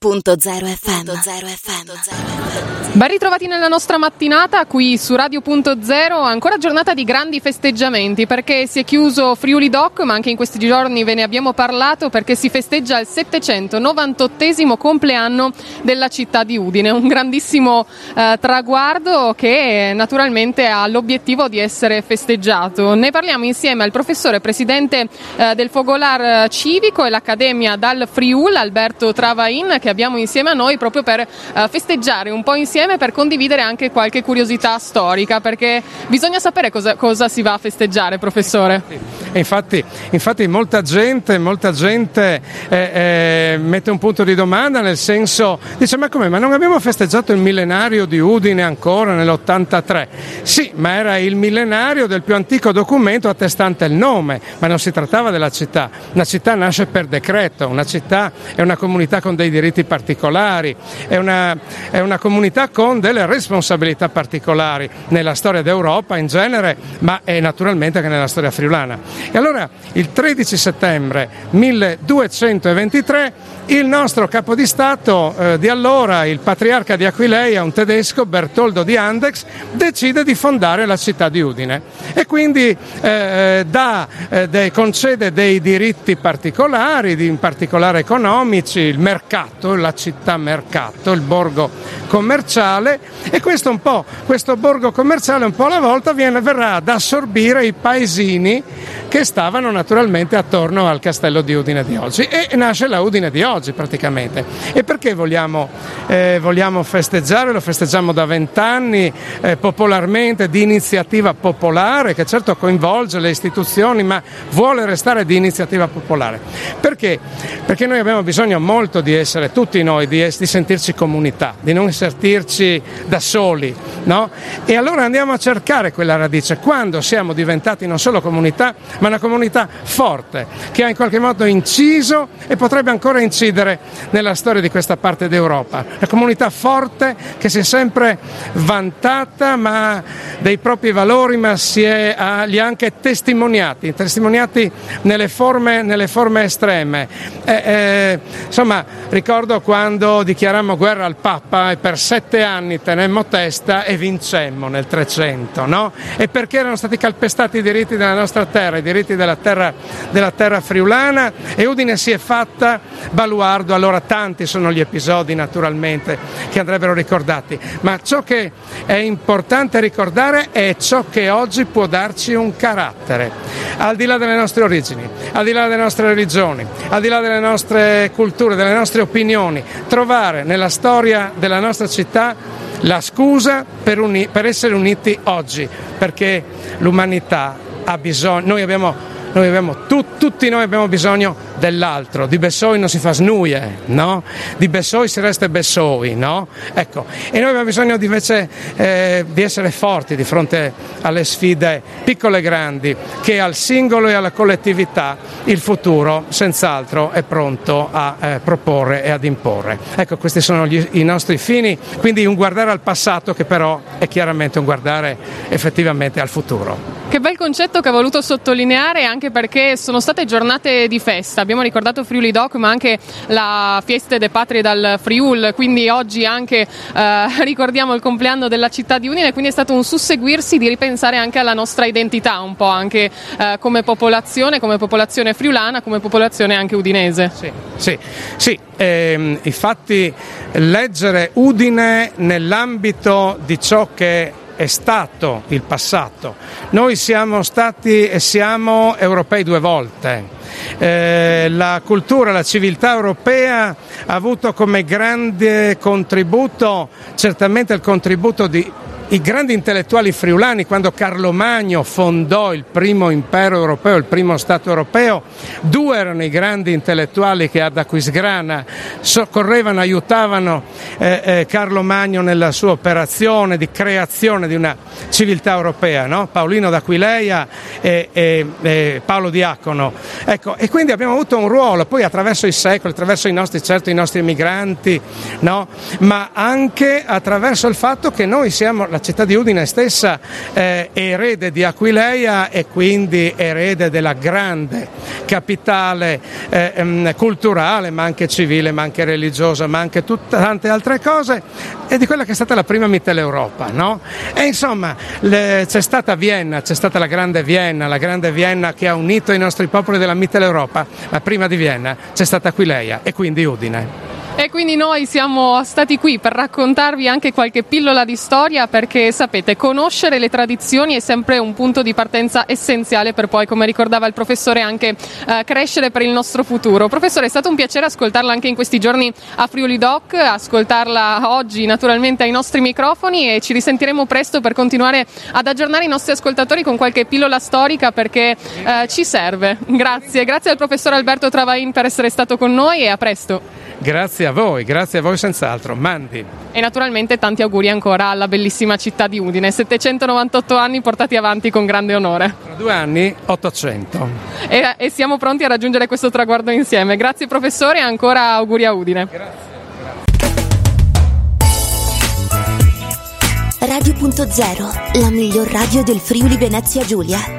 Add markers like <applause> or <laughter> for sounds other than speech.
100.0 FM. 0 FM. Ben ritrovati nella nostra mattinata qui su Radio.0, ancora giornata di grandi festeggiamenti perché si è chiuso Friuli Doc, ma anche in questi giorni ve ne abbiamo parlato perché si festeggia il 798 compleanno della città di Udine, un grandissimo eh, traguardo che naturalmente ha l'obiettivo di essere festeggiato. Ne parliamo insieme al professore presidente eh, del Fogolar Civico e l'Accademia dal Friul, Alberto Travain, che abbiamo insieme a noi proprio per eh, festeggiare un po' insieme per condividere anche qualche curiosità storica, perché bisogna sapere cosa, cosa si va a festeggiare, professore. Infatti, infatti molta gente, molta gente eh, eh, mette un punto di domanda nel senso, dice ma come, ma non abbiamo festeggiato il millenario di Udine ancora nell'83? Sì, ma era il millenario del più antico documento attestante il nome, ma non si trattava della città. Una città nasce per decreto, una città è una comunità con dei diritti particolari, è una, è una comunità con delle responsabilità particolari nella storia d'Europa in genere, ma naturalmente anche nella storia friulana. E allora il 13 settembre 1223 il nostro capo di Stato eh, di allora, il patriarca di Aquileia, un tedesco, Bertoldo di Andex, decide di fondare la città di Udine e quindi eh, dà, eh, de, concede dei diritti particolari, in particolare economici, il mercato, la città mercato, il borgo commerciale e questo, un po', questo borgo commerciale un po' alla volta viene, verrà ad assorbire i paesini che stavano naturalmente attorno al castello di Udine di oggi e nasce la Udine di oggi praticamente. E perché vogliamo, eh, vogliamo festeggiare? Lo festeggiamo da vent'anni eh, popolarmente, di iniziativa popolare che certo coinvolge le istituzioni ma vuole restare di iniziativa popolare. Perché? Perché noi abbiamo bisogno molto di essere, tutti noi, di, di sentirci comunità, di non sentirci da soli. No? E allora andiamo a cercare quella radice quando siamo diventati non solo comunità ma una comunità forte che ha in qualche modo inciso e potrebbe ancora incidere nella storia di questa parte d'Europa. Una comunità forte che si è sempre vantata ma dei propri valori, ma è, ah, li ha anche testimoniati, testimoniati nelle forme, nelle forme estreme. Eh, eh, insomma, ricordo quando dichiarammo guerra al Papa e per sette anni tenemmo testa e vincemmo nel 300, no? E perché erano stati calpestati i diritti della nostra terra, i diritti della terra, della terra friulana e Udine si è fatta baluardo, allora tanti sono gli episodi naturalmente che andrebbero ricordati, ma ciò che è importante ricordare è ciò che oggi può darci un carattere, al di là delle nostre origini, al di là delle nostre religioni, al di là delle nostre culture, delle nostre opinioni, trovare nella storia della nostra città la scusa per, uni- per essere uniti oggi, perché l'umanità ha bisogno, noi abbiamo, noi abbiamo tu- tutti noi abbiamo bisogno dell'altro, di Bessoi non si fa snuie, no? Di Bessoi si resta Bessoi, no? Ecco, e noi abbiamo bisogno invece eh, di essere forti di fronte alle sfide piccole e grandi, che al singolo e alla collettività il futuro senz'altro è pronto a eh, proporre e ad imporre. Ecco, questi sono gli, i nostri fini, quindi un guardare al passato che però è chiaramente un guardare effettivamente al futuro. Che bel concetto che ha voluto sottolineare anche perché sono state giornate di festa abbiamo ricordato Friuli Doc ma anche la Fieste de Patrie dal Friul, quindi oggi anche eh, <laughs> ricordiamo il compleanno della città di Udine, quindi è stato un susseguirsi di ripensare anche alla nostra identità un po' anche eh, come popolazione, come popolazione friulana, come popolazione anche udinese. Sì, sì, sì. Eh, infatti leggere Udine nell'ambito di ciò che è stato il passato. Noi siamo stati e siamo europei due volte. Eh, la cultura, la civiltà europea ha avuto come grande contributo certamente il contributo di i grandi intellettuali friulani, quando Carlo Magno fondò il primo impero europeo, il primo Stato europeo, due erano i grandi intellettuali che ad Aquisgrana soccorrevano, aiutavano eh, eh, Carlo Magno nella sua operazione di creazione di una civiltà europea, no? Paolino d'Aquileia e, e, e, Paolo Diacono. Ecco, e quindi abbiamo avuto un ruolo, poi attraverso i secoli, attraverso i nostri, certo, i nostri emigranti, no? ma anche attraverso il fatto che noi siamo la la città di Udine stessa è erede di Aquileia e quindi erede della grande capitale eh, ehm, culturale, ma anche civile, ma anche religiosa, ma anche tut- tante altre cose, e di quella che è stata la prima Mitteleuropa. No? E insomma le, c'è stata Vienna, c'è stata la grande Vienna, la grande Vienna che ha unito i nostri popoli della Mitteleuropa, ma prima di Vienna c'è stata Aquileia e quindi Udine. E quindi noi siamo stati qui per raccontarvi anche qualche pillola di storia perché sapete, conoscere le tradizioni è sempre un punto di partenza essenziale per poi, come ricordava il professore, anche eh, crescere per il nostro futuro. Professore, è stato un piacere ascoltarla anche in questi giorni a Friuli Doc, ascoltarla oggi naturalmente ai nostri microfoni e ci risentiremo presto per continuare ad aggiornare i nostri ascoltatori con qualche pillola storica perché eh, ci serve. Grazie, grazie al professore Alberto Travain per essere stato con noi e a presto. Grazie a voi, grazie a voi senz'altro. Mandi. E naturalmente tanti auguri ancora alla bellissima città di Udine, 798 anni portati avanti con grande onore. Tra due anni 800. E, e siamo pronti a raggiungere questo traguardo insieme. Grazie professore e ancora auguri a Udine. Grazie. Radio.0, la miglior radio del Friuli Venezia Giulia.